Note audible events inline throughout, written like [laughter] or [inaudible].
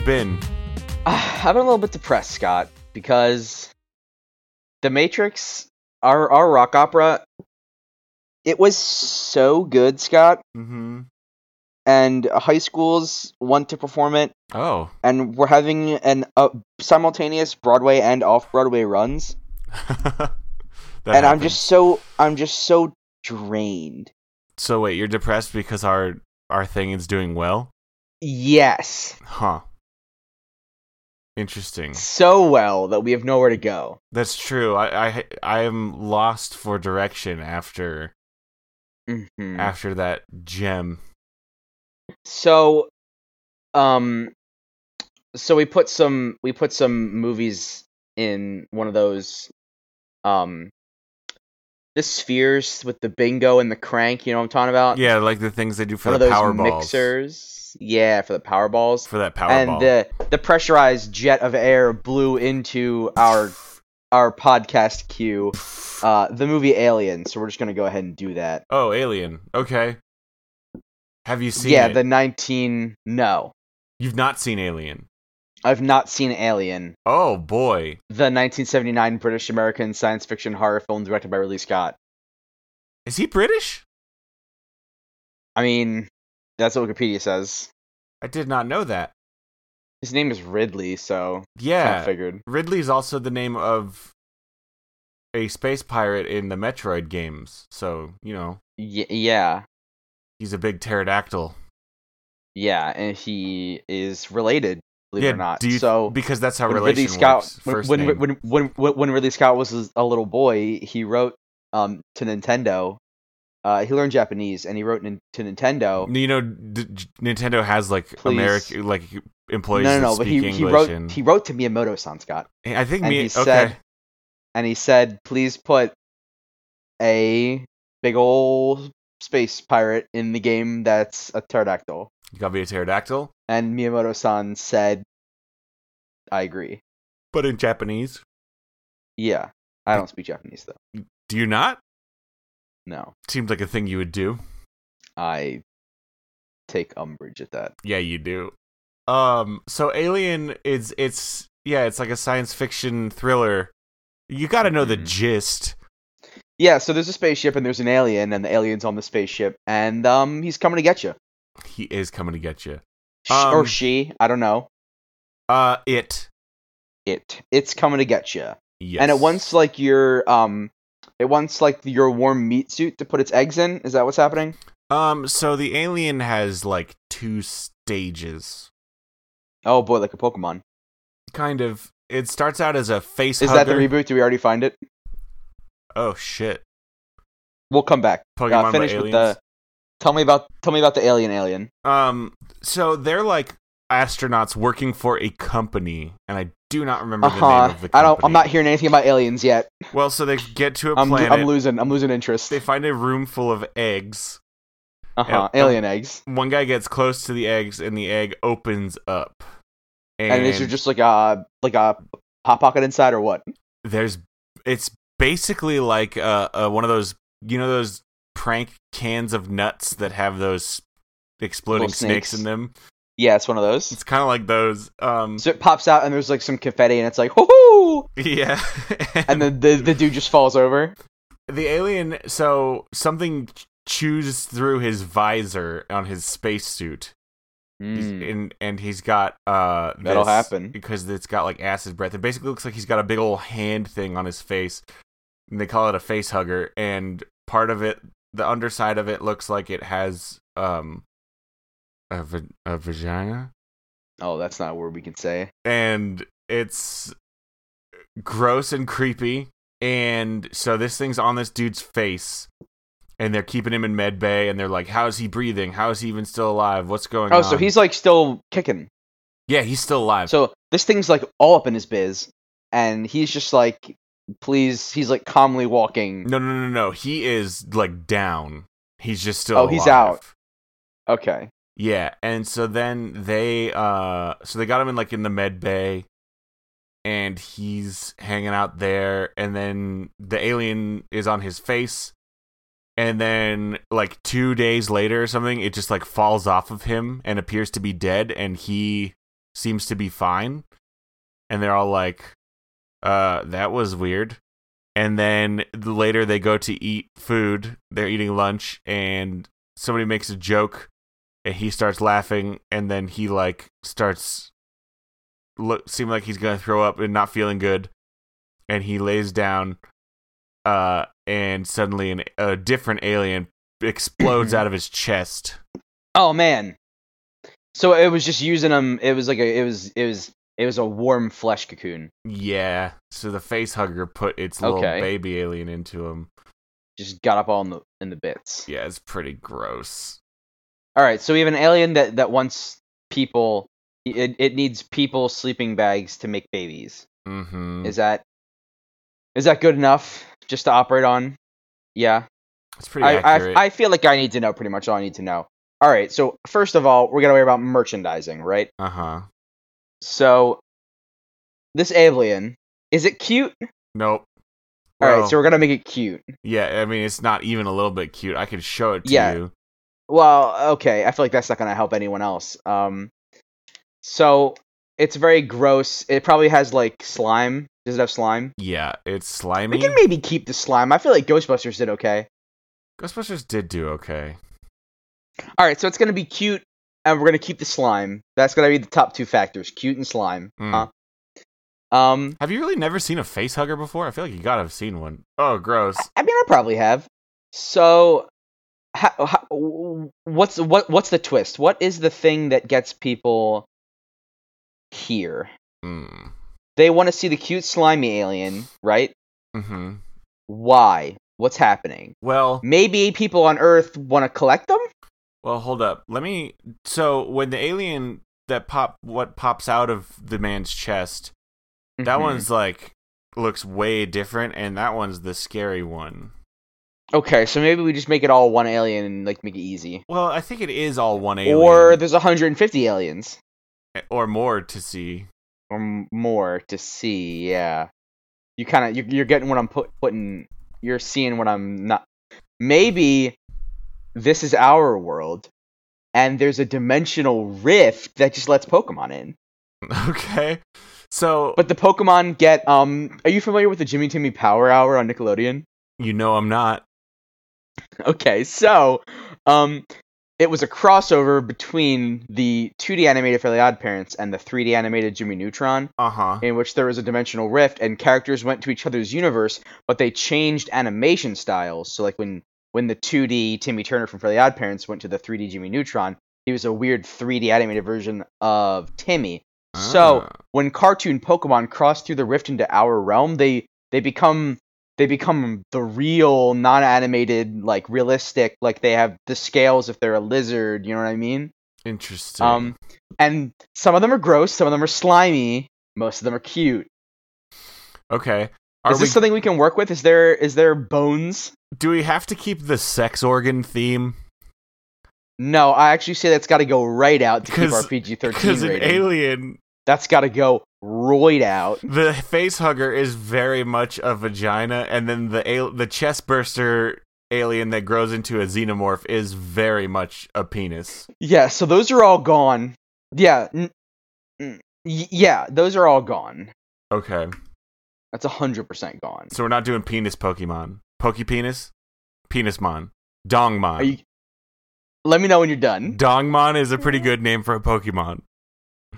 You been? Uh, I've been a little bit depressed, Scott, because The Matrix, our our rock opera, it was so good, Scott, Mm-hmm. and high schools want to perform it, Oh. and we're having an uh, simultaneous Broadway and off Broadway runs, [laughs] and I'm just so I'm just so drained. So wait, you're depressed because our our thing is doing well? Yes, Huh. Interesting. so well that we have nowhere to go. That's true. I I I am lost for direction after Mhm. after that gem. So, um, so we put some we put some movies in one of those, um, the spheres with the bingo and the crank. You know what I'm talking about? Yeah, like the things they do for one of the those power balls. mixers. Yeah, for the power balls. For that power and ball. the the pressurized jet of air blew into our our podcast queue. Uh, the movie Alien. So we're just gonna go ahead and do that. oh, Alien. Okay. Have you seen yeah, it? the 19. No, You've not seen Alien. I've not seen Alien. Oh boy. the 1979 British American science fiction horror film directed by Ridley Scott. Is he British? I mean, that's what Wikipedia says. I did not know that. His name is Ridley, so Yeah. figured. Ridley's also the name of a space pirate in the Metroid games. So, you know, Y- yeah, he's a big pterodactyl. yeah, and he is related, believe yeah, it or not. do you, so because that's how when relation Ridley Scott, works. when, when, when, when, when, when Ridley Scott was a little boy, he wrote um to Nintendo. Uh, he learned Japanese, and he wrote nin- to Nintendo. you know, D- Nintendo has like Please. American like employees No, no, no, but he, English he wrote and he wrote to Miyamoto-san, Scott. I think and me he okay. said and he said please put a big old space pirate in the game that's a pterodactyl You gotta be a pterodactyl, and miyamoto-san said i agree but in Japanese. yeah i don't speak japanese though Do you not? No Seems like a thing you would do. i take umbrage at that Yeah, you do. Um, so Alien is it's yeah, it's like a science fiction thriller. You got to know the Mhm. gist. yeah so there's a spaceship and there's an alien and the alien's on the spaceship and um he's coming to get you He is coming to get you. Sh- or Um, she i don't know Uh, it. it it's coming to get you Yes. and it wants like your um it wants like your warm meat suit to put its eggs in is that what's happening Um, so the alien has like two stages. oh boy like a pokemon Kind of. It starts out as a face is hugger. that the reboot Do we already find it Oh shit! we'll come back Pokemon uh, finish with the tell me about tell me about the alien alien Um, so they're like astronauts working for a company, and I do not remember the name uh-huh of the company. i don't i'm not hearing anything about aliens yet Well, so they get to a I'm, planet. I'm losing i'm losing interest they find a room full of eggs. uh-huh yeah, alien eggs One guy gets close to the eggs, and the egg opens up. And, and is there just like a like a pop pocket inside or what there's it's basically like uh, uh one of those you know those prank cans of nuts that have those exploding snakes. snakes. in them. Yeah it's one of those It's kind of like those. Um, so it pops out and there's like some confetti and it's like hoo yeah. and then the, the dude just falls over the alien so something chews through his visor on his spacesuit Mm. and and he's got uh That'll happen. because it's got like acid breath it basically looks like he's got a big old hand thing on his face and they call it a face hugger and part of it the underside of it looks like it has um a, a vagina. Oh that's not a word we can say. And it's gross and creepy. And so this thing's on this dude's face. And they're keeping him in med bay. And they're like how is he breathing? How is he even still alive? What's going oh on? Oh, so he's like still kicking. Yeah he's still alive. So this thing's like all up in his biz, and he's just like, please, he's like calmly walking. no no no no. He is like down. He's just still Oh, he's out. Okay. Yeah and so then they uh so they got him in like in the med bay and he's hanging out there and then the alien is on his face and then like 2 days later or something it just like falls off of him and appears to be dead and he seems to be fine, and they're all like, "Uh, that was weird." And then later they go to eat food. They're eating lunch, and somebody makes a joke, and he starts laughing, and then he like starts look seem like he's gonna throw up and not feeling good, and he lays down, uh, and suddenly an, a different alien explodes out of his chest. Oh man. So it was just using him It was like a. It was. It was. It was a warm flesh cocoon. Yeah, so the face hugger put its little Okay. baby alien into him. Just got up all in the in the bits. Yeah, it's pretty gross. All right. So we have an alien that that wants people. It it needs people sleeping bags to make babies. Mm-hmm. Is that is that good enough just to operate on? Yeah. It's pretty I, accurate. I I feel like I need to know pretty much all I need to know. All right. So first of all, we're gonna worry about merchandising, right? uh huh. So this alien is it cute? Nope. All right. Well, So we're gonna make it cute. yeah, I mean it's not even a little bit cute. I could show it to Yeah. you. Well, okay. I feel like that's not gonna help anyone else. Um, so it's very gross. It probably has like slime. Does it have slime? Yeah, it's slimy. We can maybe keep the slime. I feel like Ghostbusters did okay. Ghostbusters did do okay. All right, so it's gonna be cute, and we're gonna keep the slime. That's gonna be the top two factors: cute and slime. Mm. Huh? Um, Have you really never seen a face hugger before? I feel like you gotta have seen one. Oh, gross. I mean, I probably have. So, how, how, what's what what's the twist? What is the thing that gets people here? Mm. They want to see the cute slimy alien, right? Mm-hmm. Why? What's happening? Well, Maybe people on Earth want to collect them. well, hold up. Let me. So when the alien that pop, what pops out of the man's chest, that Mhm. one's like looks way different, and that one's the scary one. Okay. So maybe we just make it all one alien and like make it easy. Well, I think it is all one alien, Or there's 150 aliens or more to see. or m- more to see. Yeah, you kind of you're, you're getting what I'm put, putting. You're seeing what I'm not. Maybe this is our world, and there's a dimensional rift that just lets Pokemon in. [laughs] Okay, so But the Pokemon get um. Are you familiar with the Jimmy Timmy Power Hour on Nickelodeon? you know I'm not. [laughs] Okay, so um, it was a crossover between the 2D animated Fairly Odd Parents and the 3D animated Jimmy Neutron, Uh huh. in which there was a dimensional rift and characters went to each other's universe, but they changed animation styles. So like when when the 2D Timmy Turner from Fairly Odd Parents went to the 3D Jimmy Neutron, he was a weird 3D animated version of Timmy. So Ah. when cartoon Pokemon cross through the rift into our realm, they they become they become the real non-animated like realistic like they have the scales if they're a lizard you know what i mean interesting. um and some of them are gross some of them are slimy most of them are cute okay. Are is we? this something we can work with is there is there bones do we have to keep the sex organ theme? no i actually say that's got to go right out to keep our 'Cause- pg-13 Because an alien, that's got to go right out the face hugger is very much a vagina, and then the al- the chest burster alien that grows into a xenomorph is very much a penis. Yeah, so those are all gone. Yeah, n- n- yeah, those are all gone. Okay, That's hundred percent gone. so we're not doing penis Pokemon. Poke penis, Penismon, Dongmon. You? Let me know when you're done. Dongmon is a pretty good name for a Pokemon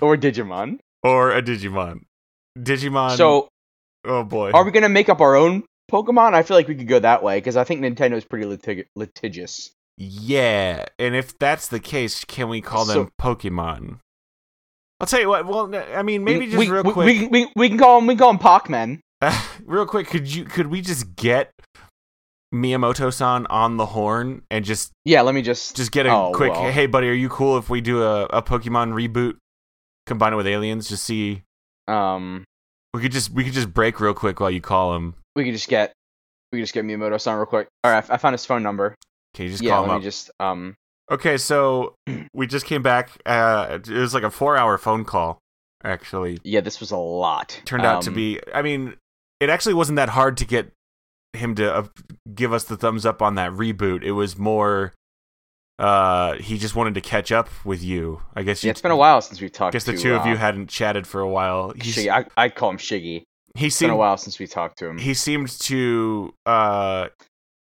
Or Digimon. Or a Digimon. Digimon. So, oh boy. are we gonna make up our own Pokemon? I feel like we could go that way because I think Nintendo's pretty litig- litigious. Yeah, and if that's the case, can we call them So- Pokemon? I'll tell you what. Well, I mean, maybe just we, real we, quick. We, we, we can call them. We can call them Pokemon. real quick, could you could we just get Miyamoto-san on the horn and just Yeah, let me just. just get a Oh, quick well. hey buddy, are you cool if we do a, a Pokemon reboot combine it with aliens? Just see Um, we could just we could just break real quick while you call him. we could just get. We could just get Miyamoto-san real quick. All right, I found his phone number. Okay, just yeah, call let him me up. just. Um, Okay, so [clears throat] we just came back. Uh, it was like a four-hour phone call. Actually, yeah, this was a lot. turned out to Um, be. I mean, it actually wasn't that hard to get him to uh, give us the thumbs up on that reboot. It was more uh, he just wanted to catch up with you. I guess you, Yeah, it's been a while since we've talked. guess the to, two of you uh, hadn't chatted for a while. He's, Shiggy. I, I'd call him Shiggy. he It's been a seemed while since we talked to him. he seemed to uh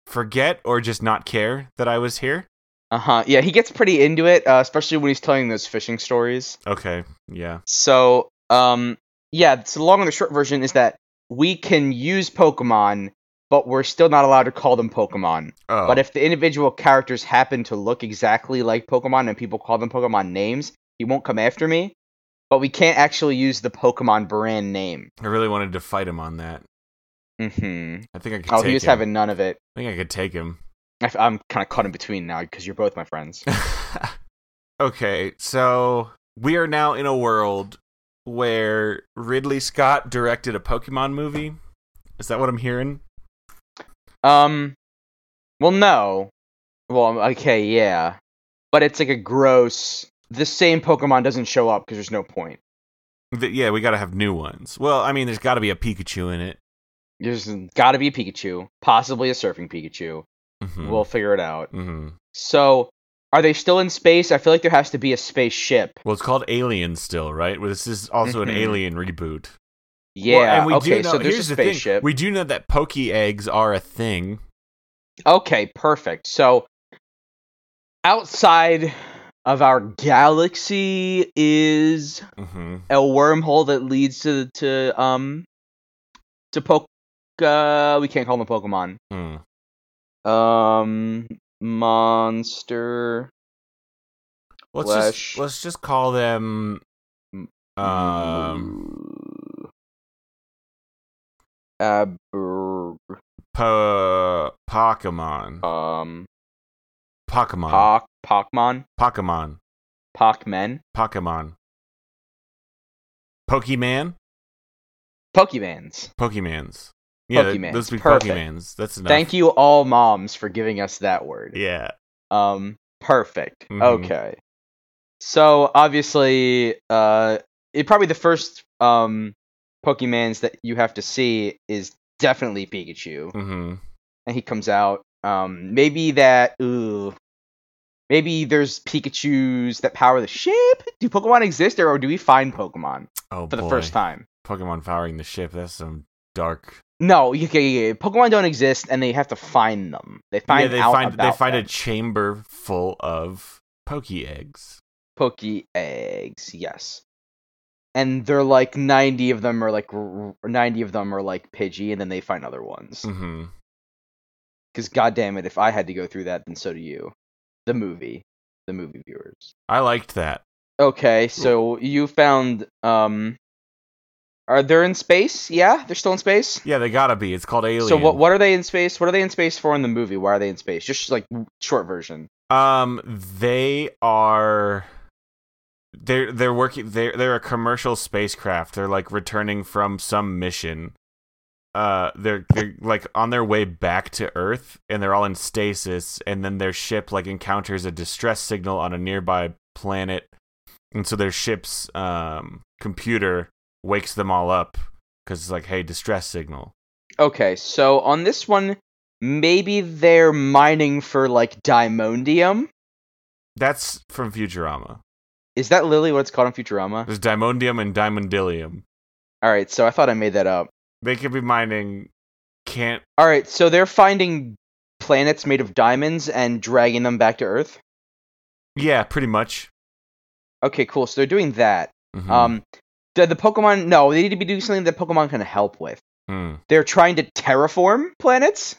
forget or just not care that I was here. Uh huh. Yeah, he gets pretty into it, uh, especially when he's telling those fishing stories. Okay, yeah. So, um, yeah. So the long and the short version is that we can use Pokemon, but we're still not allowed to call them Pokemon. Oh, But if the individual characters happen to look exactly like Pokemon and people call them Pokemon names, he won't come after me. But we can't actually use the Pokemon brand name. I really wanted to fight him on that. Mm-hmm. I think I could. Oh, he was him. having none of it. I think I could take him. I, am kind of caught in between now because you're both my friends. [laughs] okay, so we are now in a world where Ridley Scott directed a Pokemon movie. Is that what I'm hearing? Um, well, no. Well, okay, yeah, but it's like a gross. The same Pokemon doesn't show up because there's no point. Th- yeah, we got to have new ones. Well, I mean, there's got to be a Pikachu in it. There's got to be a Pikachu, possibly a surfing Pikachu. Mhm. We'll figure it out. Mhm. So, are they still in space? I feel like there has to be a spaceship. Well, it's called Alien still, right? Well, this is also an Alien reboot. Yeah. Well, and we okay, do know, so there's here's a the thing. We do know that Poke eggs are a thing. Okay, perfect. So, outside of our galaxy is hmm a wormhole that leads to to um to poke. Uh, we can't call them Pokemon. Hmm. Um, monster. Let's Flesh. just let's just call them um Ab- po- Pokemon. um, Pokemon. Poc, Pokemon, Pokemon. Pokemon, Pokemon. Pokemon? Pokemans. Pokemans. Yeah, Pokemans. those would be Perfect. Pokemans. That's enough. Thank you, all moms, for giving us that word. Yeah. Um, perfect. Mhm. Okay. So obviously, uh, it probably the first um Pokemans that you have to see is definitely Pikachu, hmm and he comes out. Um, maybe that. Ooh, maybe there's Pikachu's that power the ship. Do Pokemon exist, or do we find Pokemon Oh, for the first time? Pokemon powering the ship. That's some dark. No, yeah, yeah, yeah. Pokemon don't exist, and they have to find them. They find yeah, they find they find a chamber full of Poke eggs. Poke eggs, yes. And they're like ninety of them are like r- r- ninety of them are like Pidgey, and then they find other ones. hmm Because goddamn it, if I had to go through that, then so do you. The movie, the movie viewers. I liked that. Okay, so you found um, are they in space? Yeah, they're still in space. Yeah, they gotta be. It's called Alien. So what what are they in space? What are they in space for in the movie? Why are they in space? Just like short version. Um, they are. They're they're working. They're they're a commercial spacecraft. They're like returning from some mission. Uh, they're they're like on their way back to Earth, and they're all in stasis. And then their ship like encounters a distress signal on a nearby planet, and so their ship's um computer wakes them all up because it's like, hey, distress signal. Okay, so on this one, maybe they're mining for like diamondium. That's from Futurama. Is that literally what it's called in Futurama? There's diamondium and diamondillium. All right, so I thought I made that up. They could be mining. Can't All right, so they're finding planets made of diamonds and dragging them back to Earth. Yeah, pretty much. Okay, cool. So they're doing that. Mhm. Um, the the Pokemon no, they need to be doing something that Pokemon can help with. Hmm. They're trying to terraform planets,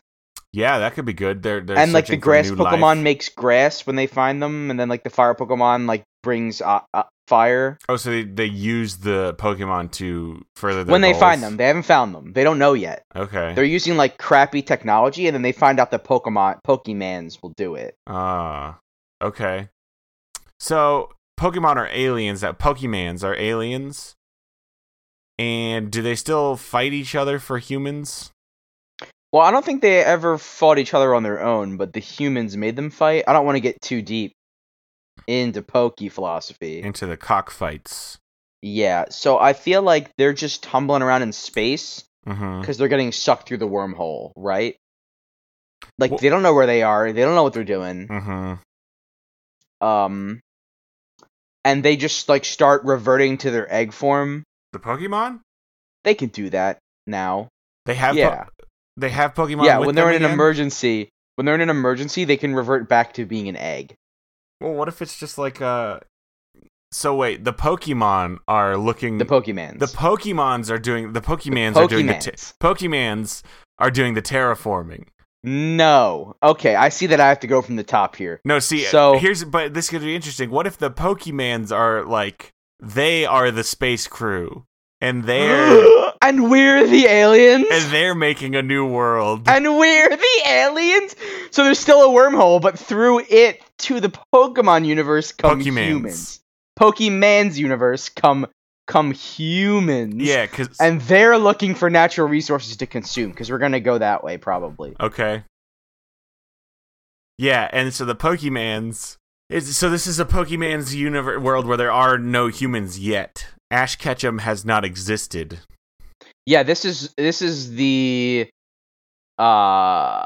Yeah, that could be good. They're, they're and like the grass Pokemon life. makes grass when they find them, and then like the fire Pokemon like brings uh, uh, fire oh, so they, they use the Pokemon to further when they find them. They haven't found them. They don't know yet. Okay. They're using like crappy technology, and then they find out that Pokemon Pokemans will do it. Ah. okay. So Pokemon are aliens. That Pokemans are aliens. And do they still fight each other for humans? Well, I don't think they ever fought each other on their own, but the humans made them fight. I don't want to get too deep into Poke philosophy. Into the cockfights. Yeah, so I feel like they're just tumbling around in space Mm-hmm. because they're getting sucked through the wormhole, right? Like Well- they don't know where they are. They don't know what they're doing. Mm-hmm. um, and they just like start reverting to their egg form. The Pokemon? They can do that now. They have po- yeah, they have Pokemon. yeah. When they're in an emergency, when they're in an emergency, they can revert back to being an egg. Well, what if it's just like uh So wait, the Pokemon are looking The Pokemans. the Pokemons are doing the Pokemans are doing the te- Pokemans. Pokemans are doing the terraforming. no. Okay, I see that I have to go from the top here. No, see, So- here's but this could be interesting. What if the Pokemans are like they are the space crew and they're [gasps] and we're the aliens. and they're making a new world? And we're the aliens. So there's still a wormhole, but through it to the Pokemon universe come Pokemans. humans. Pokemon's universe come come humans. yeah, cuz And they're looking for natural resources to consume because we're gonna go that way probably. Okay. Yeah, and so the Pokemons. is so this is a Pokemon's universe world where there are no humans yet. Ash Ketchum has not existed. Yeah, this is this is the uh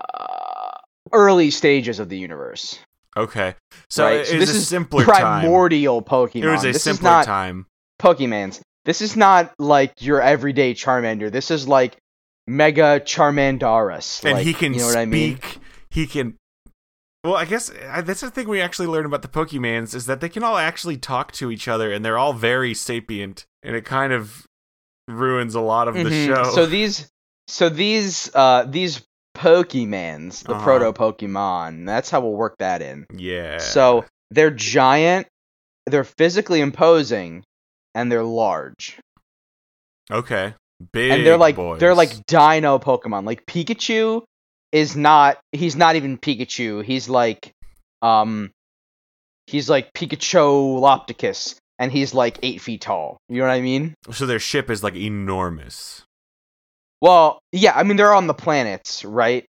early stages of the universe. Okay, so right? it So this a is simpler [laughs] time. primordial Pokemon. It was a this simpler is not time. Pokemans. This is not like your everyday Charmander. This is like Mega Charmandaris. and like, he can you know what I mean? He can. Well, I guess uh, that's the thing we actually learn about the Pokemans is that they can all actually talk to each other, and they're all very sapient, and it kind of ruins a lot of the Mhm. show. So these, so these, uh, these Pokemans, the Uh-huh. proto Pokemon. That's how we'll work that in. yeah. So they're giant, they're physically imposing, and they're large. okay, big and they're like boys. they're like dino Pokemon. Like Pikachu is not he's not even Pikachu. He's like um he's like Pikachu Lopticus and he's like eight feet tall. You know what I mean? so their ship is like enormous. Well, yeah, I mean they're on the planets, right?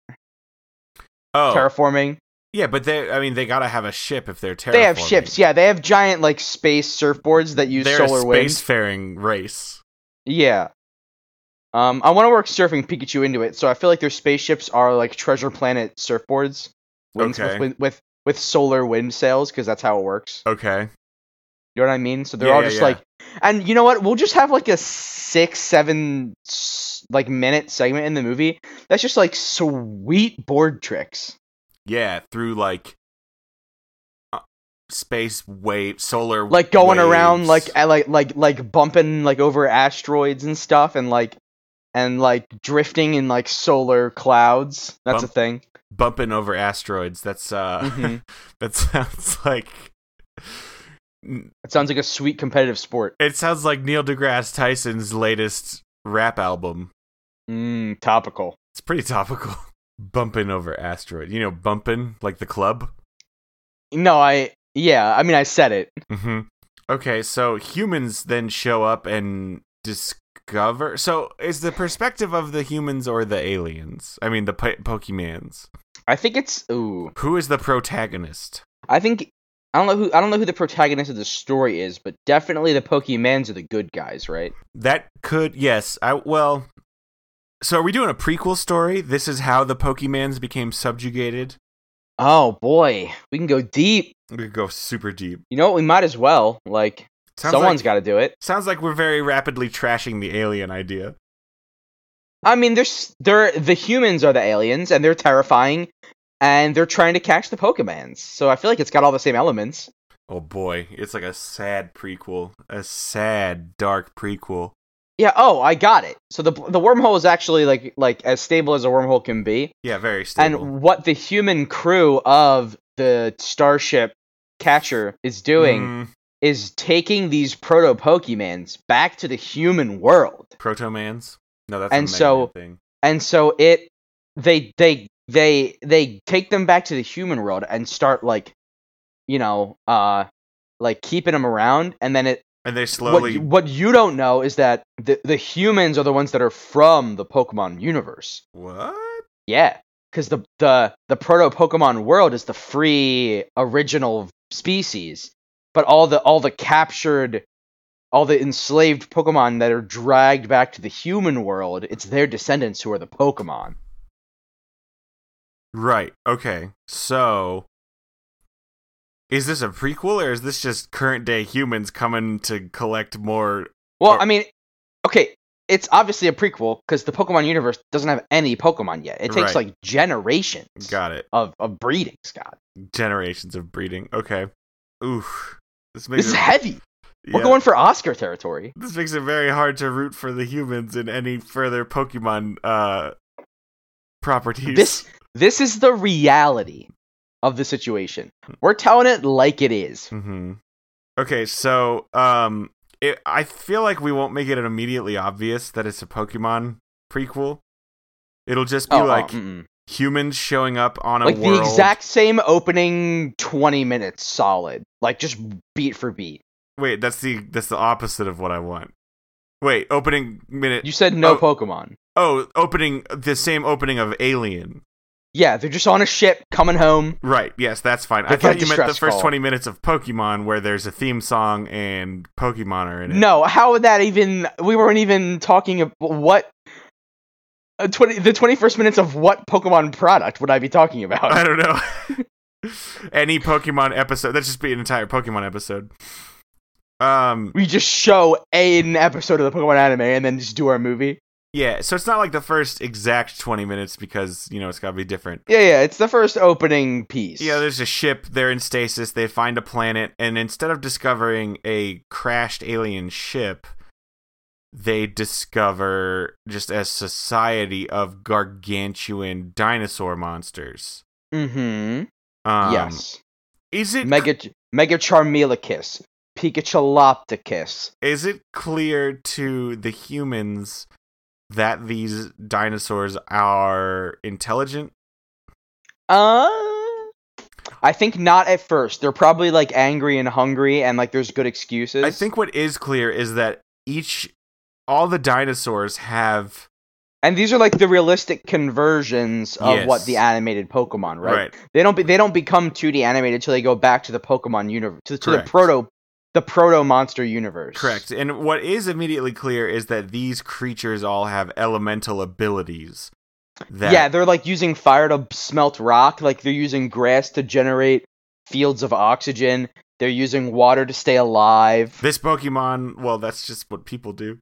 Oh, Terraforming. yeah, but they I mean they gotta have a ship if they're terraforming. They have ships, yeah. They have giant like space surfboards that use They're solar a wind. spacefaring race. Yeah. Um, I want to work surfing Pikachu into it, so I feel like their spaceships are like treasure planet surfboards, wings Okay. with, with with solar wind sails, because that's how it works. Okay. You know what I mean? So they're Yeah, all yeah, just yeah. like, and you know what? We'll just have like a six, seven, like minute segment in the movie that's just like sweet board tricks. Yeah, through like uh, space wave, solar like going around like like like like bumping like over asteroids and stuff and like and like drifting in like solar clouds that's Bump- a thing bumping over asteroids. That's uh, Mhm. [laughs] that sounds like it sounds like a sweet competitive sport it sounds like Neil deGrasse Tyson's latest rap album. mm, topical It's pretty topical. [laughs] bumping over asteroid. You know, bumping like the club. no i yeah i mean i said it Mm-hmm. Okay, so humans then show up and discover. So is the perspective of the humans or the aliens? I mean, the po- Pokemans. i think it's ooh Who is the protagonist? i think i don't know who i don't know who the protagonist of the story is but definitely the pokemans are the good guys right That could yes. I well. So are we doing a prequel story? This is how the Pokemans became subjugated. oh boy we can go deep We could go super deep. you know what we might as well like Sounds someone's like, got to do it Sounds like we're very rapidly trashing the alien idea. I mean, they're s- they're the humans are the aliens, and they're terrifying, and they're trying to catch the Pokemans. So I feel like it's got all the same elements. Oh boy, it's like a sad prequel, a sad dark prequel. Yeah. Oh, I got it. So the the wormhole is actually like like as stable as a wormhole can be, Yeah, very stable. and what the human crew of the Starship Catcher is doing Mm, is taking these proto Pokemans back to the human world. Protomans? No, that's And a so- thing. and so it they they they they take them back to the human world and start like you know uh like keeping them around and then it And they what, slowly you- what you don't know is that the the humans are the ones that are from the pokemon universe What? yeah because the the the proto pokemon world is the free original species but all the all the captured all the enslaved pokemon that are dragged back to the human world it's their descendants who are the pokemon Right. Okay. So Is this a prequel or is this just current day humans coming to collect more? Well, Or- I mean, okay, it's obviously a prequel because the Pokemon universe doesn't have any Pokemon yet. It takes Right. like generations Got it. of of breeding, Scott. Generations of breeding. Okay. Oof. This makes This is it, heavy. We're yeah. going for Oscar territory. This makes it very hard to root for the humans in any further Pokemon uh properties. This this is the reality of the situation. We're telling it like it is. hmm Okay, so um, it, I feel like we won't make it immediately obvious that it's a Pokemon prequel. It'll just be Oh, oh, like mm-mm. humans showing up on a like world. the exact same opening 20 minutes solid. Like just beat for beat. Wait, that's the that's the opposite of what I want. Wait, opening minute. You said no Oh. Pokemon. Oh, opening the same opening of Alien. Yeah, they're just on a ship coming home. Right. Yes, that's fine. I thought you meant the first call. twenty minutes of Pokemon where there's a theme song and Pokemon are in it. No, how would that even? We weren't even talking about what. Uh, 20, the 21st minutes of what Pokemon product would I be talking about? I don't know. [laughs] [laughs] Any Pokemon episode. That'd just be an entire Pokemon episode. Um. We just show an episode of the Pokemon anime and then just do our movie. Yeah. So it's not like the first exact twenty minutes because you know it's got to be different. Yeah, yeah, it's the first opening piece. Yeah, there's a ship. They're in stasis. They find a planet, and instead of discovering a crashed alien ship, they discover just a society of gargantuan dinosaur monsters. Mm-hmm. Um, yes. Is it Mega Mega Charmelicus, Pikacholopticus. is it clear to the humans that these dinosaurs are intelligent? Uh I think not at first. They're probably like angry and hungry and like there's good excuses. I think what is clear is that each all the dinosaurs have and these are like the realistic conversions of Yes. what the animated Pokemon, right? right. They don't be, they don't become 2D animated until they go back to the Pokemon universe to, to the proto the proto monster universe. Correct. And what is immediately clear is that these creatures all have elemental abilities. That Yeah, they're like using fire to smelt rock, like they're using grass to generate fields of oxygen. They're using water to stay alive. this Pokemon, well, that's just what people do.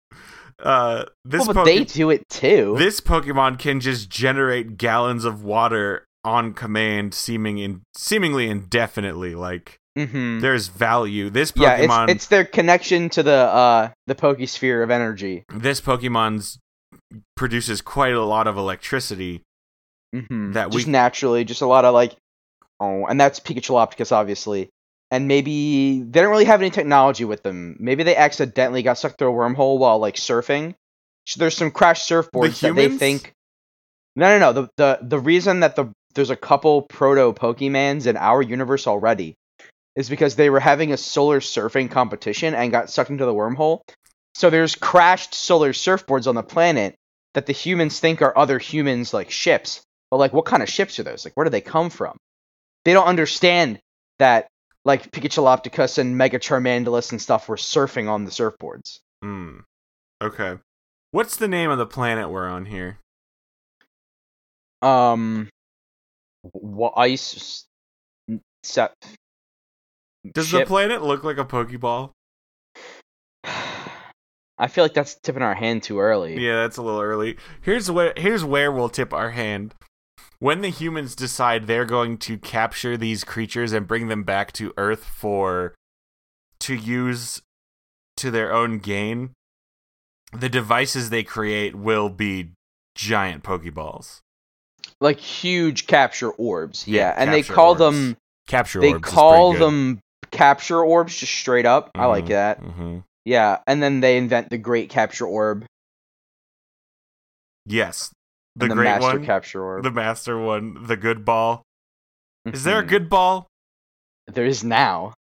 Uh, this well, but Poke- they do it too. this Pokemon can just generate gallons of water on command, seeming in seemingly indefinitely. Like hmm there's value. This Yeah, Pokemon, it's it's their connection to the uh the Pokesphere of energy. this Pokemon's produces quite a lot of electricity. Mm-hmm. That just we- naturally, just a lot of like, oh, and that's Pikacholopticus, obviously. And maybe they don't really have any technology with them. Maybe they accidentally got sucked through a wormhole while like surfing. So there's some crashed surfboards that they think. No, no, no. The the the reason that the there's a couple proto Pokemans in our universe already is because they were having a solar surfing competition and got sucked into the wormhole. So there's crashed solar surfboards on the planet that the humans think are other humans like ships. But like what kind of ships are those? Like where do they come from? They don't understand that like Pikacholopticus and Mega Charmandulus and stuff were surfing on the surfboards. Hmm. Okay. What's the name of the planet we're on here? Um what ice set Does the planet look like a Pokeball? [sighs] I feel like that's tipping our hand too early. Yeah, that's a little early. Here's where here's where we'll tip our hand. When the humans decide they're going to capture these creatures and bring them back to Earth for to use to their own gain, the devices they create will be giant Pokeballs. Like huge capture orbs. Yeah, Yeah, and they call orbs. them Capture they orbs is call them capture orbs just straight up. I like Mhm, that. mhm. Yeah, and then they invent the great capture orb Yes, the the great master one, capture orb. the master one, the good ball. Is there a Mhm. good ball? There is now.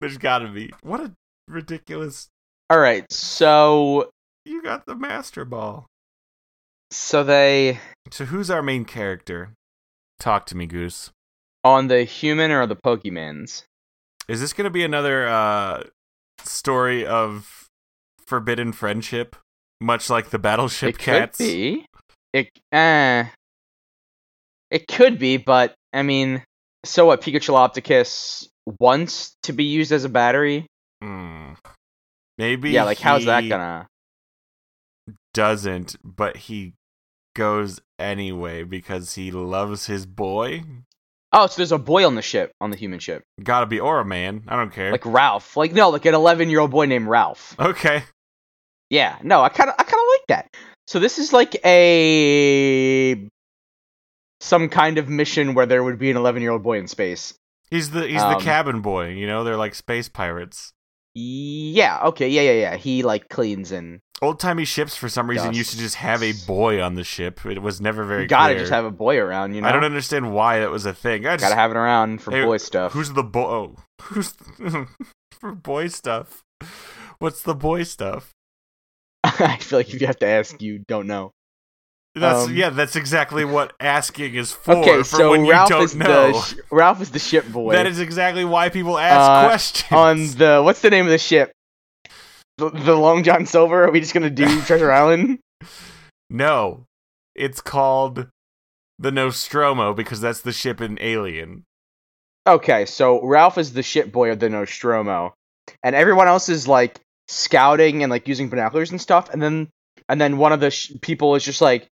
There's got to be. What a ridiculous All right, so You got the master ball. so they So who's our main character? Talk to me, Goose. on the human or the Pokemans. Is this gonna be another uh story of forbidden friendship, much like the battleship it cats? could be. It uh, it could be, but I mean, so a Pikachu Opticus wants to be used as a battery. Hmm. Maybe. yeah, like how's that gonna? Doesn't, but he goes anyway because he loves his boy. Oh, so there's a boy on the ship, on the human ship, Gotta be or a man. I don't care. like Ralph. Like no, like an 11 year old boy named Ralph. okay. Yeah, no, I kind of, I kind of like that. So this is like a some kind of mission where there would be an 11 year old boy in space. He's the he's Um, the cabin boy. You know, they're like space pirates. Yeah. Okay. Yeah. Yeah. Yeah. He like cleans and Old timey ships for some reason Dust. used to just have a boy on the ship. It was never very you gotta clear. just have a boy around. You know, I don't understand why that was a thing. I just, gotta have it around for Hey, boy stuff. Who's the boy? Oh, [laughs] who's [laughs] for boy stuff? What's the boy stuff? [laughs] I feel like if you have to ask, you don't know. That's Um, yeah. That's exactly what asking is for. Okay, for so when Ralph you don't is know. the sh- Ralph is the ship boy. that is exactly why people ask Uh, questions. on the what's the name of the ship? The, the Long John Silver. Are we just gonna do [laughs] Treasure Island? no, it's called the Nostromo because that's the ship in Alien. Okay, so Ralph is the ship boy of the Nostromo, and everyone else is like scouting and like using binoculars and stuff. And then and then one of the sh- people is just like,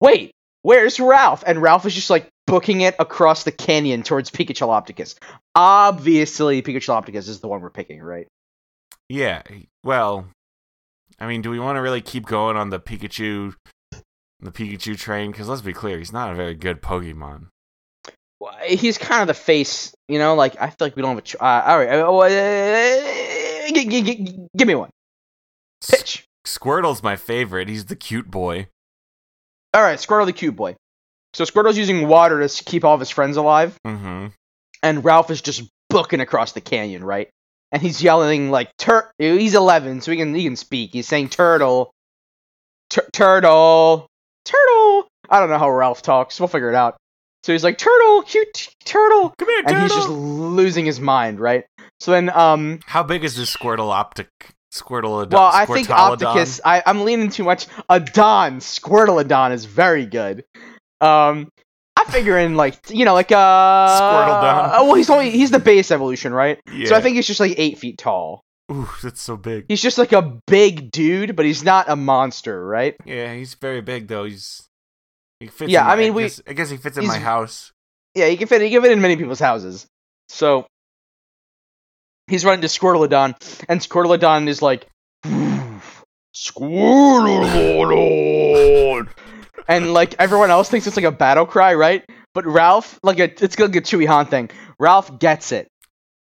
"Wait, where's Ralph?" And Ralph is just like booking it across the canyon towards Pikachu Opticus. Obviously, Pikachu Opticus is the one we're picking, right? Yeah. Well, I mean, do we want to really keep going on the Pikachu, the Pikachu train? Because let's be clear, he's not a very good Pokemon. Well, He's kind of the face, you know. Like I feel like we don't have a. Ch- uh, all right, uh, uh, g- g- g- give me one pitch. Squirtle's my favorite. He's the cute boy. All right, Squirtle the cute boy. So Squirtle's using water to keep all of his friends alive, Mm-hmm. and Ralph is just booking across the canyon, right? And he's yelling like tur. He's 11, so he can he can speak. He's saying turtle, Tur- turtle, turtle. I don't know how Ralph talks. We'll figure it out. So he's like turtle, cute turtle, Come here, and he's just losing his mind, right? So then, um, How big is this Squirtle optic? Squirtle. well, I think Opticus. I, I'm leaning too much. Adon, Squirtleadon is very good. Um, I figure in like you know like uh, Squirtledon. Oh well, he's only he's the base evolution, right? Yeah. So I think he's just like eight feet tall. Ooh, that's so big. He's just like a big dude, but he's not a monster, right? Yeah, he's very big though. He's. He fits Yeah, in I mean, we- guess, I guess he fits in my house. Yeah, he can fit. He can fit in many people's houses. So he's running to Squirtleadon, and Squirtleadon is like, Squirtleadon, and like everyone else thinks it's like a battle cry, right? But Ralph, like a, it's like a Chewie Han thing. Ralph gets it.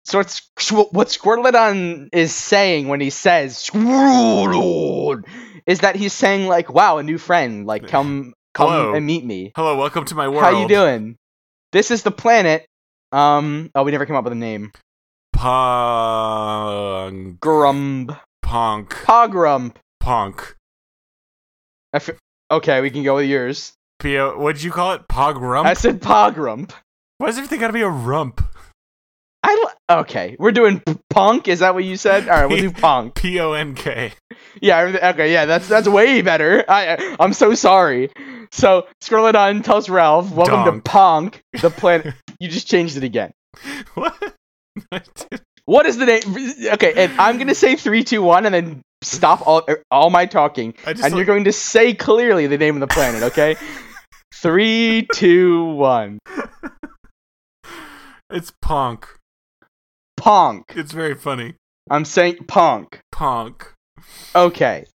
So it's what Squirtleadon is saying when he says Squirtleadon is that he's saying like, "Wow, a new friend! Like, come, come Hello. and meet me." Hello, welcome to my world. How you doing? This is the planet. Um. Oh, we never came up with a name. Punk, Grump. punk, Pogrump. punk. I f- okay, we can go with yours. P.O. What'd you call it? Pogrump? I said Pogrump. Why does everything gotta be a rump? I l- okay. We're doing p- punk. Is that what you said? All right, we'll do [laughs] punk. P O N K. Yeah. Okay. Yeah. That's that's way better. I I'm so sorry. So Squirtleadon tells Ralph, "Welcome Donk. to Punk, the planet." [laughs] you just changed it again. What? [laughs] What is the name? Okay, and I'm gonna say three, two, one, and then stop all er, all my talking, and you're going to say clearly the name of the planet. Okay, [laughs] three, two, one. It's punk. Punk. It's very funny. I'm saying punk. Punk. Okay.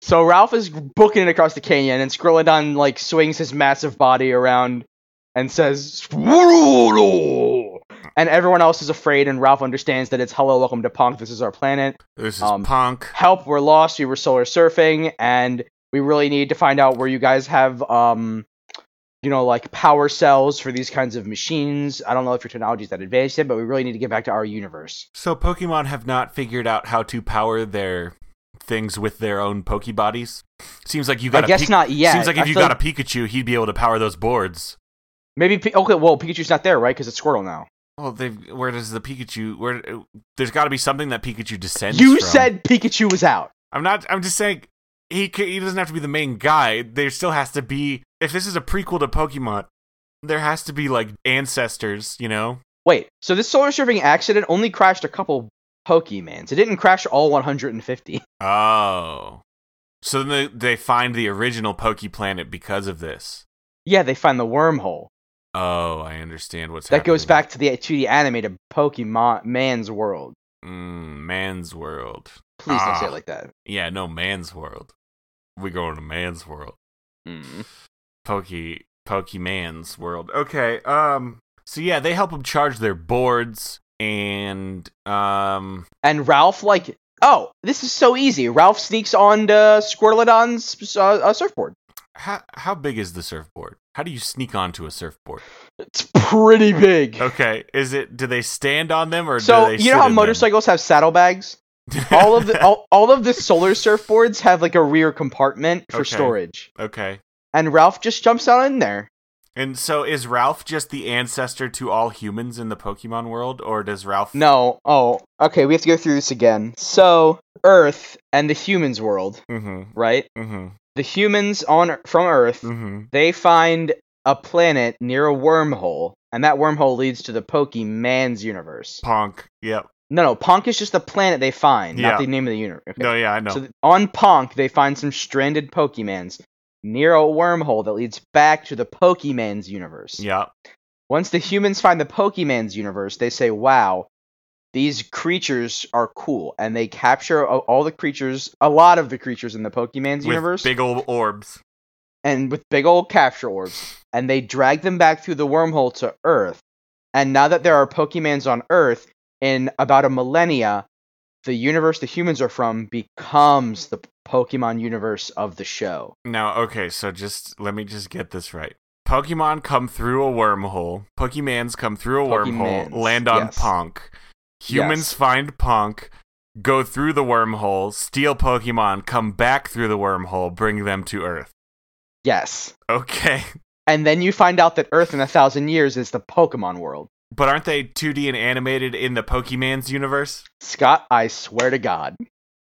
So Ralph is booking it across the canyon, and Squirtleadon like swings his massive body around and says! And everyone else is afraid, and Ralph understands that it's hello, welcome to Punk. This is our planet. This is Um, punk. help we're lost we were solar surfing and we really need to find out where you guys have um you know like power cells for these kinds of machines i don't know if your technology is that advanced yet but we really need to get back to our universe So Pokemon have not figured out how to power their things with their own Pokebodies. Seems like you got. i a guess Pi- not yet Seems like I if you feel got a Pikachu, he'd be able to power those boards. maybe okay well pikachu's not there right because it's squirtle now Well, they where does the Pikachu? Where there's got to be something that Pikachu descends. you from. said pikachu was out I'm not. I'm just saying he he doesn't have to be the main guy. There still has to be. If this is a prequel to Pokemon, there has to be like ancestors, you know? Wait, so this solar surfing accident only crashed a couple Pokemans. It didn't crash all 150. [laughs] Oh. So then they, they find the original Poke Planet because of this. Yeah, they find the wormhole. Oh, I understand what's happening. That happening. goes back to the 2D animated Pokemon Man's World. Mm, man's world. Please don't say Ah. it like that. Yeah, no, man's world. We going to man's world. Mm. Pokey Pokemon's world. Okay. Um. So yeah, they help them charge their boards, and um. And Ralph, like, oh, this is so easy. Ralph sneaks on to Squirtleadon's uh, uh, surfboard. How how big is the surfboard? How do you sneak onto a surfboard? It's pretty big. Okay, is it? Do they stand on them or So do they you know sit how motorcycles have saddlebags? [laughs] All of the all, all of the solar surfboards have like a rear compartment for Okay. storage, okay. and Ralph just jumps out in there. And so is Ralph just the ancestor to all humans in the Pokemon world, or does Ralph? No, oh, okay, we have to go through this again. So Earth and the humans world, Mm-hmm. right? Mm-hmm. The humans on from Earth, Mm-hmm. they find a planet near a wormhole, and that wormhole leads to the Pokemon's universe. Ponk. Yep. No, no, Ponk is just the planet they find, Yeah. not the name of the universe. Okay. No, yeah, I know. So on Ponk, they find some stranded Pokemons near a wormhole that leads back to the Pokemon's universe. yeah. Once the humans find the Pokemon's universe, they say, "Wow, these creatures are cool," and they capture all the creatures, a lot of the creatures in the Pokemon's With universe, big old orbs. and with big old capture orbs, and they drag them back through the wormhole to Earth. And now that there are Pokemons on Earth, in about a millennia, the universe the humans are from becomes the Pokemon universe of the show. Now, okay, so just let me just get this right. Pokemon come through a wormhole. pokemons come through a wormhole, Pokemans, land on yes. Punk. Humans Yes. find Punk, go through the wormhole, steal Pokemon, come back through the wormhole, bring them to Earth. Yes. Okay. And then you find out that Earth in a thousand years is the Pokemon world. But aren't they 2D and animated in the Pokemon's universe? Scott, I swear to God,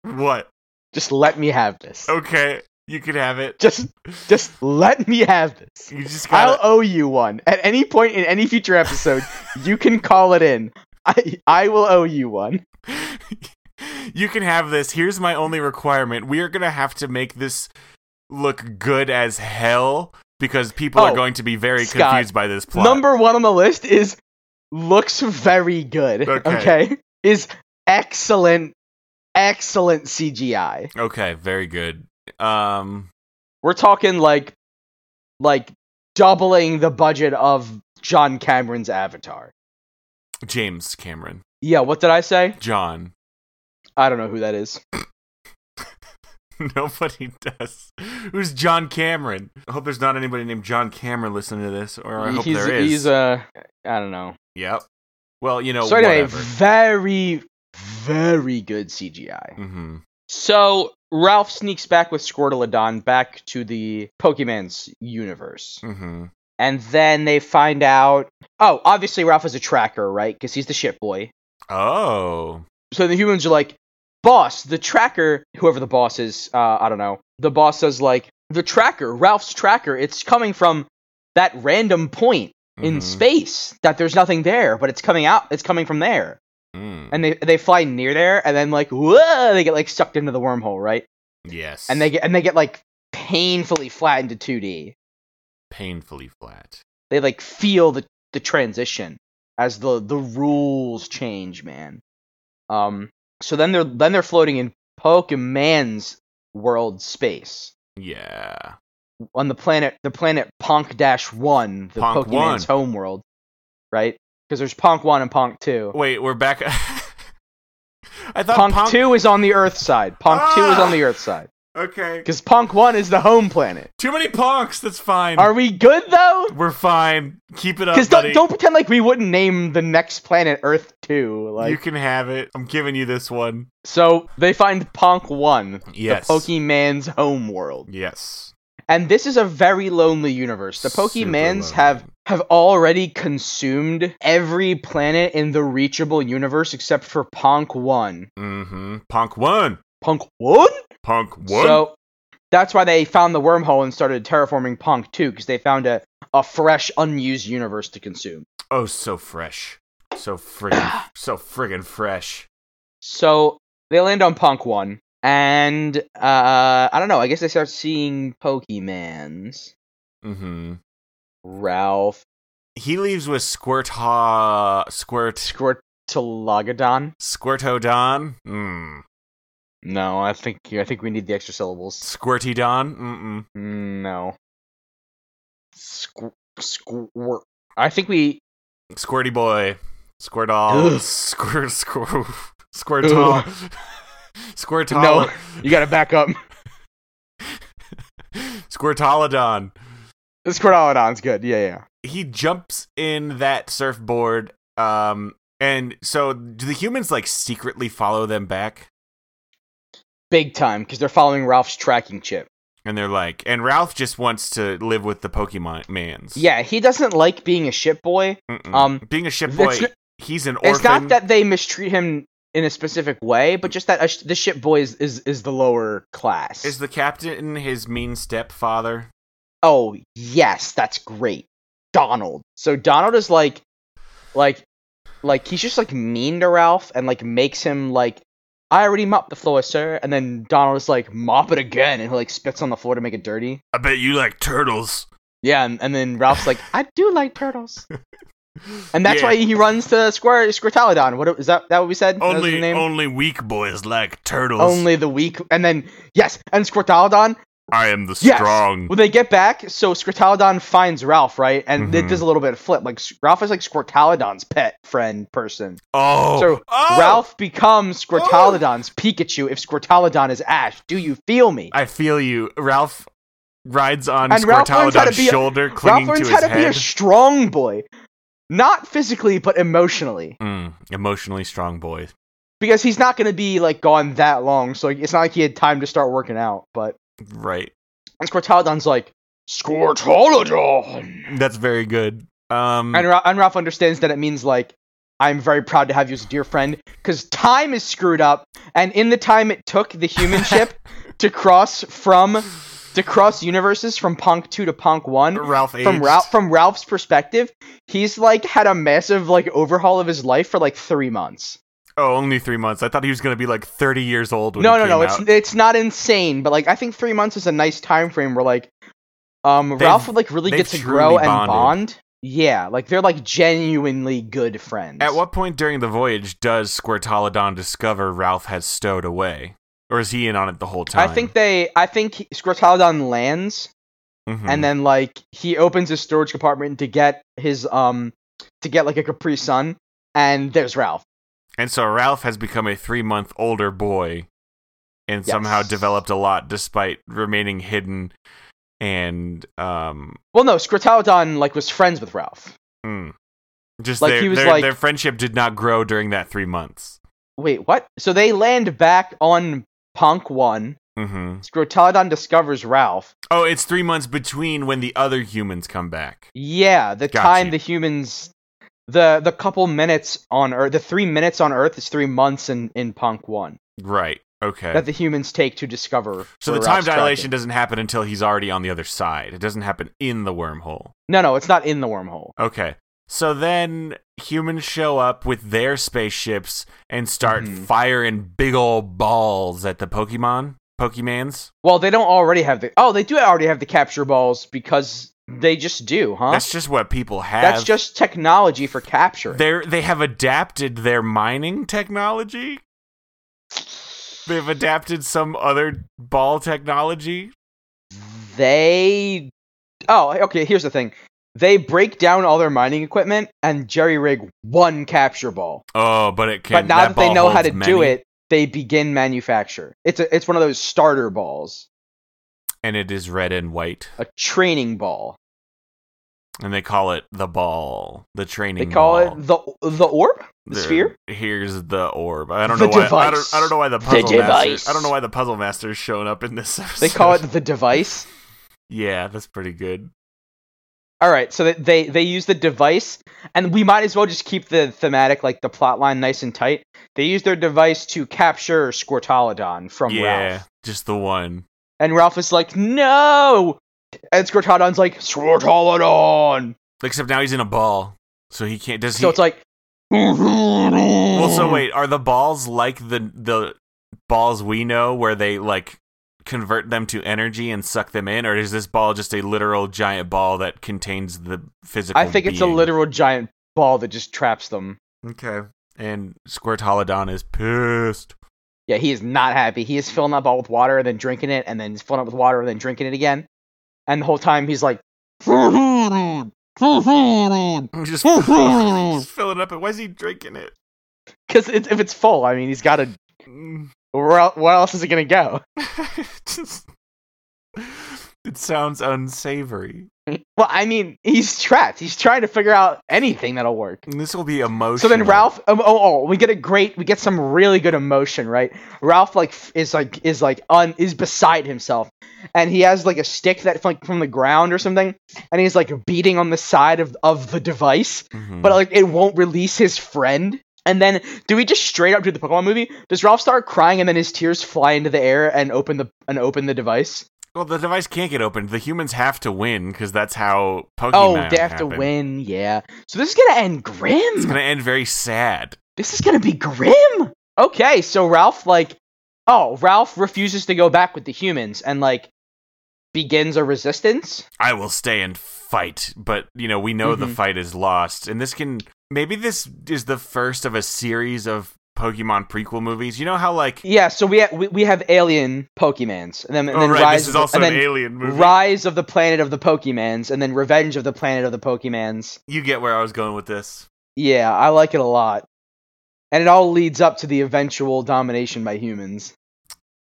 What? just let me have this. Okay, you can have it. Just, just let me have this. You just I'll owe you one. At any point in any future episode, [laughs] you can call it in. I I will owe you one. [laughs] you can have this. Here's my only requirement. We are going to have to make this look good as hell because people are Oh, going to be very Scott, confused by this plot. Number one on the list is looks very good. Okay. Okay. Is excellent, excellent CGI. okay, very good. Um We're talking like, like doubling the budget of John Cameron's Avatar. James Cameron. Yeah, what did I say? John. I don't know who that is. [laughs] Nobody does. Who's John Cameron? I hope there's not anybody named John Cameron listening to this, or I hope he's there is. he's uh, I don't know. Yep. Well, you know, so anyway, whatever. very, very good CGI. hmm So Ralph sneaks back with Squirtleadon back to the Pokemon's universe. hmm And then they find out. Oh, obviously Ralph is a tracker, right? Because he's the shit boy. Oh. So the humans are like, boss, the tracker, whoever the boss is, uh, I don't know. The boss says, like, the tracker, Ralph's tracker, it's coming from that random point in Mhm. space that there's nothing there, but it's coming out, it's coming from there. Mm. And they they fly near there, and then like, whoa, they get like sucked into the wormhole, right? Yes. And they get and they get like painfully flattened to 2D. painfully flat. they like feel the the transition as the the rules change, man. Um so then they're then they're floating in Pokemon's world space Yeah. on the planet the planet Ponk Dash 1, the Ponk Pokemon's 1. home world, right? Because there's Ponk 1 and Ponk 2. Wait, we're back. [laughs] I thought Ponk, Ponk 2 is on the Earth side. Ponk 2 is Ah! on the Earth side. Okay. Because Punk 1 is the home planet. Too many punks. That's fine. Are we good though? We're fine. Keep it up, Because don't, don't pretend like we wouldn't name the next planet Earth 2. Like you can have it. I'm giving you this one. So they find Punk 1, Yes. the Pokemon's home world. Yes. And this is a very lonely universe. The Super Pokemans have have already consumed every planet in the reachable universe except for Punk 1. Mm-hmm. Punk one. Punk 1? Ponk one. So that's why they found the wormhole and started terraforming Punk 2 because they found a a fresh, unused universe to consume. Oh, so fresh. So friggin' [clears throat] so friggin' fresh. So they land on Punk One, and uh, I don't know. I guess they start seeing Pokemans. Mm-hmm. Ralph, He leaves with Squirtha Squirt Squirtologodon. Squirtodon. Mm. No, I think I think we need the extra syllables. Squirtydon. Mm-mm. Mm, No. Squ- squirt. I think we. Squirty boy. Squirtle. Ugh. Squirt squirt Squirtle. [laughs] Squirtle. No, you gotta back up. Squirtolodon. Squirtolodon's good. Yeah, yeah. He jumps in that surfboard. Um, and so do the humans like secretly follow them back? Big time because they're following Ralph's tracking chip. And they're like, and Ralph just wants to live with the Pokemon mans. Yeah, he doesn't like being a ship boy. Mm-mm. Um, being a ship boy, he's an orphan. It's not that they mistreat him in a specific way, but just that a sh- the ship boy is, is is the lower class. Is the captain his mean stepfather? oh yes, that's great, Donald. So Donald is like, like, like he's just like mean to Ralph and like makes him like, I already mopped the floor, sir. And then Donald is like, mop it again, and he like spits on the floor to make it dirty. I bet you like turtles. Yeah, and, and then Ralph's like, I do like turtles. And that's Yeah. why he runs to Square Squirtalodon. What is that? That what we said? That was the Only name? only weak boys like turtles. Only the weak, and then yes, and Squirtalodon. I am the Yes. strong. When they get back, so Squirtalodon finds Ralph, right? And it Mhm. does a little bit of flip. Like Ralph is like Squirtalodon's pet friend person. Oh, So oh! Ralph becomes Squirtalodon's Pikachu if Squirtalodon is Ash. Do you feel me? I feel you. Ralph rides on And Ralph learns how to Squirtalodon's be a- shoulder, Ralph clinging to his how to be a strong boy, not physically but emotionally, Mm, emotionally strong boy. because he's not going to be like gone that long. So it's not like he had time to start working out. But Right. and Squirtalodon's like Squirtalodon. That's very good. Um, And, Ra- and Ralph understands that it means like I'm very proud to have you as a dear friend because time is screwed up, and in the time it took the human [laughs] ship to cross from to cross universes from Punk two to Punk one. Ralph From. Ralph from Ralph's perspective, he's like had a massive like overhaul of his life for like three months. Oh, only three months. I thought he was gonna be like thirty years old. When No, he no, no, out. it's it's not insane, but like I think three months is a nice time frame where like um They've- Ralph would like really get to grow and bonded. bond. Yeah, like they're like genuinely good friends. At what point during the voyage does Squirtalodon discover Ralph has stowed away, or is he in on it the whole time? I think they, I think he- Squirtalodon lands, Mhm. and then like he opens his storage compartment to get his um, to get like a Capri Sun, and there's Ralph. And so Ralph has become a three month older boy and somehow developed a lot despite remaining hidden and um Well, no, Squirtalodon like was friends with Ralph. mm, just Like, their, he was their, like- their friendship did not grow during that three months. Wait, what? So they land back on Punk One. hmm Squirtalodon discovers Ralph. Oh, it's three months between when the other humans come back. Yeah, the Got time you. the humans, the the couple minutes on Earth, the three minutes on Earth is three months in in Punk One Right. Okay. that the humans take to discover. so the time dilation doesn't happen until he's already on the other side. It doesn't happen in the wormhole. No, no, it's not in the wormhole. Okay. So then humans show up with their spaceships and start Mhm. firing big old balls at the Pokemon. Pokemans. Well, they don't already have the. Oh, they do already have the capture balls because they just do, huh? That's just what people have. That's just technology for capturing. They're they have adapted their mining technology. They've adapted some other ball technology. They. Oh, okay. Here's the thing. They break down all their mining equipment and jerry rig one capture ball. Oh, but it can. but now that, they know how to do it, they begin manufacture. It's a, it's one of those starter balls, and it is red and white, a training ball. and they call it the ball, the training. They call ball. it the the orb, the sphere. Here's the orb. I don't The know why. I don't, I don't know why the The puzzle master. device. I don't know why the puzzle master is showing up in this episode. [laughs] They call it the device. Yeah, that's pretty good. All right, so they they use the device, and we might as well just keep the thematic, like the plot line, nice and tight. They use their device to capture Squirtalodon from yeah, Ralph, just the one. And Ralph is like, "No, and Squirtodon's like Squirtolodon. Except now he's in a ball, so he can't. Does he? So it's like. [laughs] well, so [laughs] wait, are the balls like the the balls we know, where they like convert them to energy and suck them in, or is this ball just a literal giant ball that contains the physical? I think it's a literal giant ball that just traps them. Okay. And Squirtolodon is pissed. Yeah, he is not happy. He is filling that ball with water and then drinking it, and then he's filling it with water and then drinking it again. And the whole time he's like, He's just, [laughs] just filling it up. And why is he drinking it? because if it's full, I mean, he's got to. Mm. Where, where else is it gonna go? [laughs] Just- it sounds unsavory. [laughs] Well, I mean, he's trapped. He's trying to figure out anything that'll work. And this will be emotional. So then Ralph, um, oh, oh, we get a great, we get some really good emotion, right? Ralph like is like is like un is beside himself, and he has like a stick that like from the ground or something, and he's like beating on the side of of the device, Mhm. but like it won't release his friend. And then, do we just straight up do the Pokemon movie? Does Ralph start crying and then his tears fly into the air and open the and open the device? Well, the device can't get opened. The humans have to win because that's how Pokemon. Oh, they have happen. to win, yeah. So this is gonna end grim. It's gonna end very sad. this is gonna be grim. Okay, so Ralph like, oh, Ralph refuses to go back with the humans and like begins a resistance. I will stay and fight, but you know we know the Mhm. fight is lost, and this can maybe this is the first of a series of Pokemon prequel movies. You know how like Yeah, so we ha- we, we have alien Pokemans, and then, and oh then right, Rise this is of the- also an alien movie. Rise of the Planet of the Pokemans, and then Revenge of the Planet of the Pokemans. You get where I was going with this. Yeah, I like it a lot, and it all leads up to the eventual domination by humans.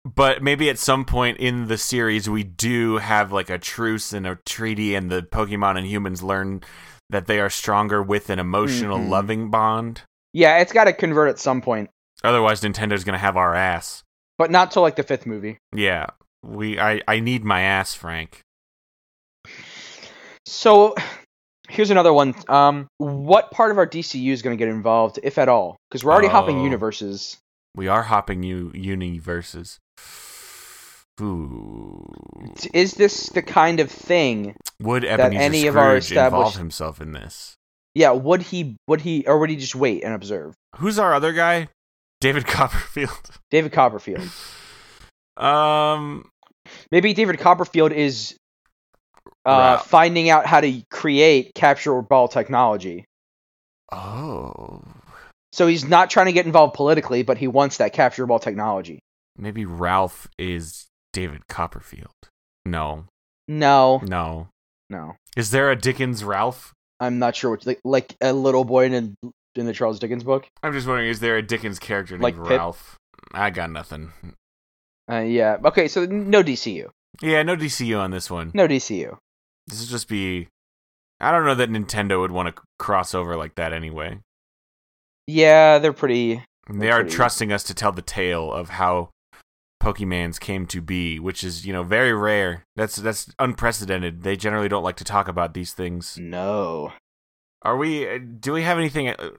But maybe at some point in the series, we do have like a truce and a treaty, and the Pokemon and humans learn that they are stronger with an emotional, Mhm. loving bond. Yeah, it's got to convert at some point, Otherwise, Nintendo's gonna have our ass. but not till like the fifth movie. Yeah, we. I. I need my ass, Frank. So here's another one. Um, what part of our DCU is going to get involved, if at all? Because we're already hopping Oh. universes. We are hopping you universes. Ooh. Is this the kind of thing? Would Ebenezer any of our Scrooge involve established- himself in this? Yeah, would he? Would he? Or would he just wait and observe? Who's our other guy? David [laughs] Copperfield. David Copperfield. [laughs] um. Maybe David Copperfield is uh, finding out how to create capture ball technology. Oh. So he's not trying to get involved politically, but he wants that capture ball technology. Maybe Ralph is David Copperfield. No. No, No. no, Is there a Dickens Ralph? I'm not sure what like, like a little boy in in the Charles Dickens book. I'm just wondering, is there a Dickens character named Like Ralph? I got nothing. Uh, yeah. Okay, so no DCU. Yeah, no DCU on this one. No DCU. This would just be. I don't know that Nintendo would want to cross over like that anyway. Yeah, they're pretty. They are Pretty- trusting us to tell the tale of how Pokemans came to be, which is, you know, very rare. That's that's unprecedented. They generally don't like to talk about these things. No. Are we uh, do we have anything uh,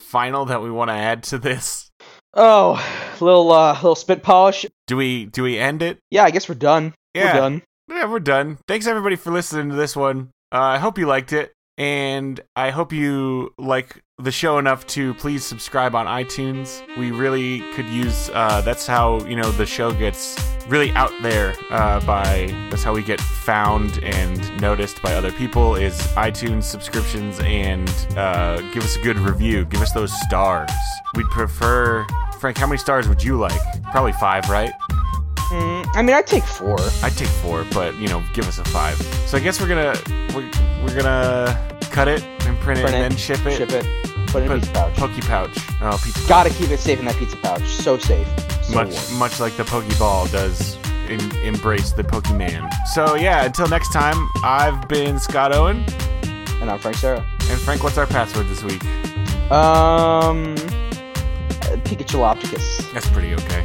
final that we want to add to this? Oh, little uh, little spit polish. Do we do we end it? Yeah, I guess we're done. Yeah. We're done. Yeah, we're done. Thanks everybody for listening to this one. Uh, I hope you liked it, and I hope you like the show enough to please subscribe on iTunes. We really could use. Uh, that's how you know the show gets really out there. Uh, by that's how we get found and noticed by other people is iTunes subscriptions and uh, give us a good review. Give us those stars. We'd prefer. Frank, how many stars would you like? Probably five, right? Mm, I mean, I'd take four. I'd take four, but you know, give us a five. So I guess we're gonna we're, we're gonna cut it and print, Print it and it, then ship it. Ship it. Put it in a pizza pouch. Pokey pouch. Oh, pizza. pouch. Gotta keep it safe in that pizza pouch. So safe. So much warm. much like the Pokeball does in, embrace the Pokemon. So yeah, until next time, I've been Scott Owen And I'm Frank Sarah. and Frank. What's our password this week? Um, Pikachu Opticus. That's pretty okay.